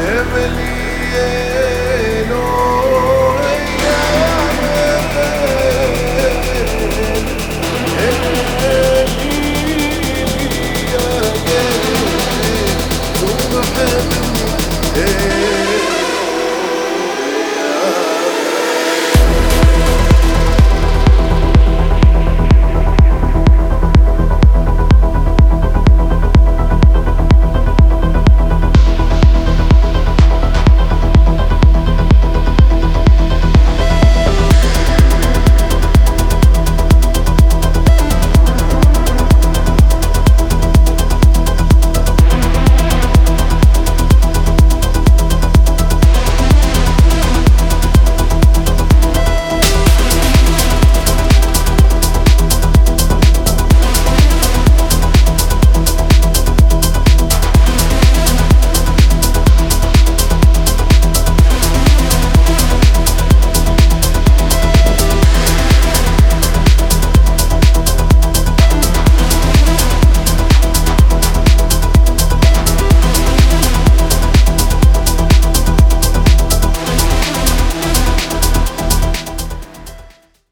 me